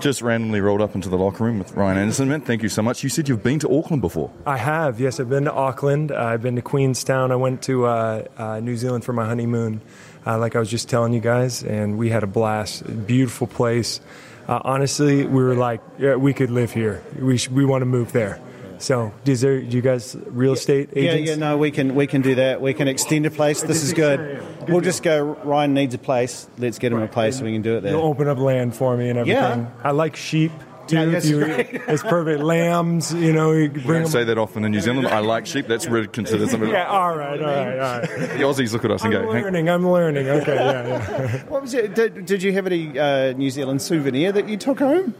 Just randomly rolled up into the locker room with Ryan Anderson. Man, thank you so much. You said you've been to Auckland before. I have, yes. I've been to Auckland. Uh, I've been to Queenstown. I went to uh, uh, New Zealand for my honeymoon, uh, like I was just telling you guys, and we had a blast. Beautiful place. Uh, honestly, we were like, yeah, we could live here. We, sh- we want to move there. So, is there, do you guys real estate Yeah, agents? yeah, yeah, no, we can we can do that. We can extend a place. This is good. We'll just go. Ryan needs a place. Let's get him a place, so we can do it there. You'll open up land for me and everything. Yeah. I like sheep too. Yeah, that's you- right. it's perfect. Lambs, you know, you We bring don't say that often in New Zealand. I like sheep. That's really considered something. Yeah, all right, all right, all right. The Aussies look at us and I'm go, "Hang- learning. I'm learning. Okay, yeah, yeah. What was it? Did, did you have any uh, New Zealand souvenir that you took home?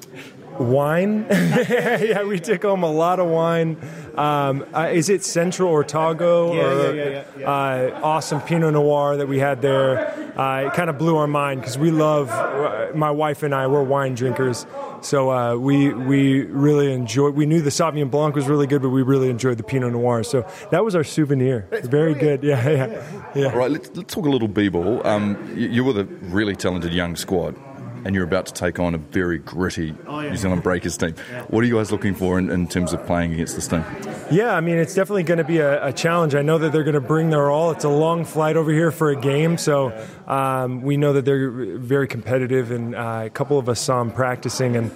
Wine. yeah, we took home a lot of wine. Um, uh, is it Central Otago? Yeah, or, yeah, yeah, yeah, Uh, awesome Pinot Noir that we had there. Uh, it kind of blew our mind because we love. Uh, my wife and I we're wine drinkers, so uh, we we really enjoyed. We knew the Sauvignon Blanc was really good, but we really enjoyed the Pinot Noir. So that was our souvenir. Very good. Yeah, yeah, yeah. All right, let's, let's talk a little b-ball. Um, you, you were the really talented young squad, and you're about to take on a very gritty New Zealand Breakers team. What are you guys looking for in, in terms of playing against this team? Yeah, I mean, it's definitely going to be a, a challenge. I know that they're going to bring their all. It's a long flight over here for a game, so um, we know that they're very competitive, and uh, a couple of us saw them practicing, and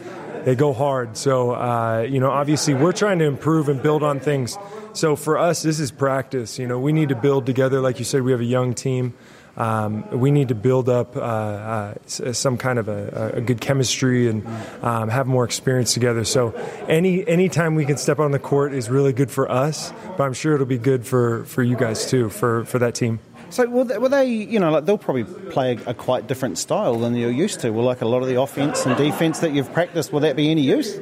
they go hard. So, uh, you know, obviously, we're trying to improve and build on things. So, for us, this is practice. You know, we need to build together. Like you said, we have a young team. Um, we need to build up uh, uh, some kind of a, a good chemistry and um, have more experience together. So any anytime we can step on the court is really good for us, but I'm sure it'll be good for, for you guys too, for, for that team. So will they, will they you know, like they'll probably play a, a quite different style than you're used to. Will like a lot of the offense and defense that you've practiced, will that be any use?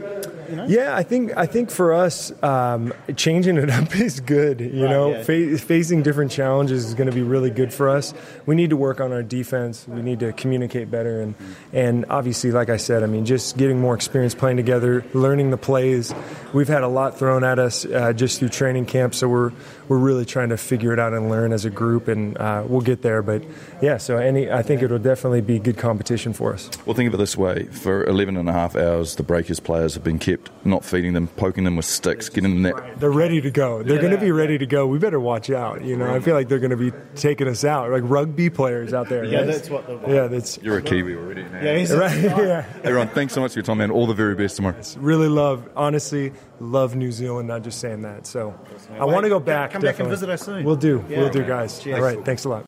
Yeah, I think I think for us, um, changing it up is good. You know, yeah. Fa- facing different challenges is going to be really good for us. We need to work on our defense. We need to communicate better, and and obviously, like I said, I mean, just getting more experience playing together, learning the plays. We've had a lot thrown at us uh, just through training camp, so we're we're really trying to figure it out and learn as a group, and uh, we'll get there. But yeah, so any, I think it'll definitely be good competition for us. Well, think of it this way. For 11 and a half hours, the Breakers players have been kept not feeding them, poking them with sticks, getting them that. They're ready to go. They're going to be ready to go. We better watch out. You know, I feel like they're going to be taking us out, like rugby players out there. Yeah, right? that's what the- Yeah, that's You're a Kiwi already now. Yeah, he's right. Yeah, Everyone, thanks so much for your time, man. All the very best tomorrow. really love. Honestly, love New Zealand. Not just saying that. So, I want to go back. Come back and visit us soon. We'll do. Yeah. we'll do, guys. Cheers. All right. Thanks a lot.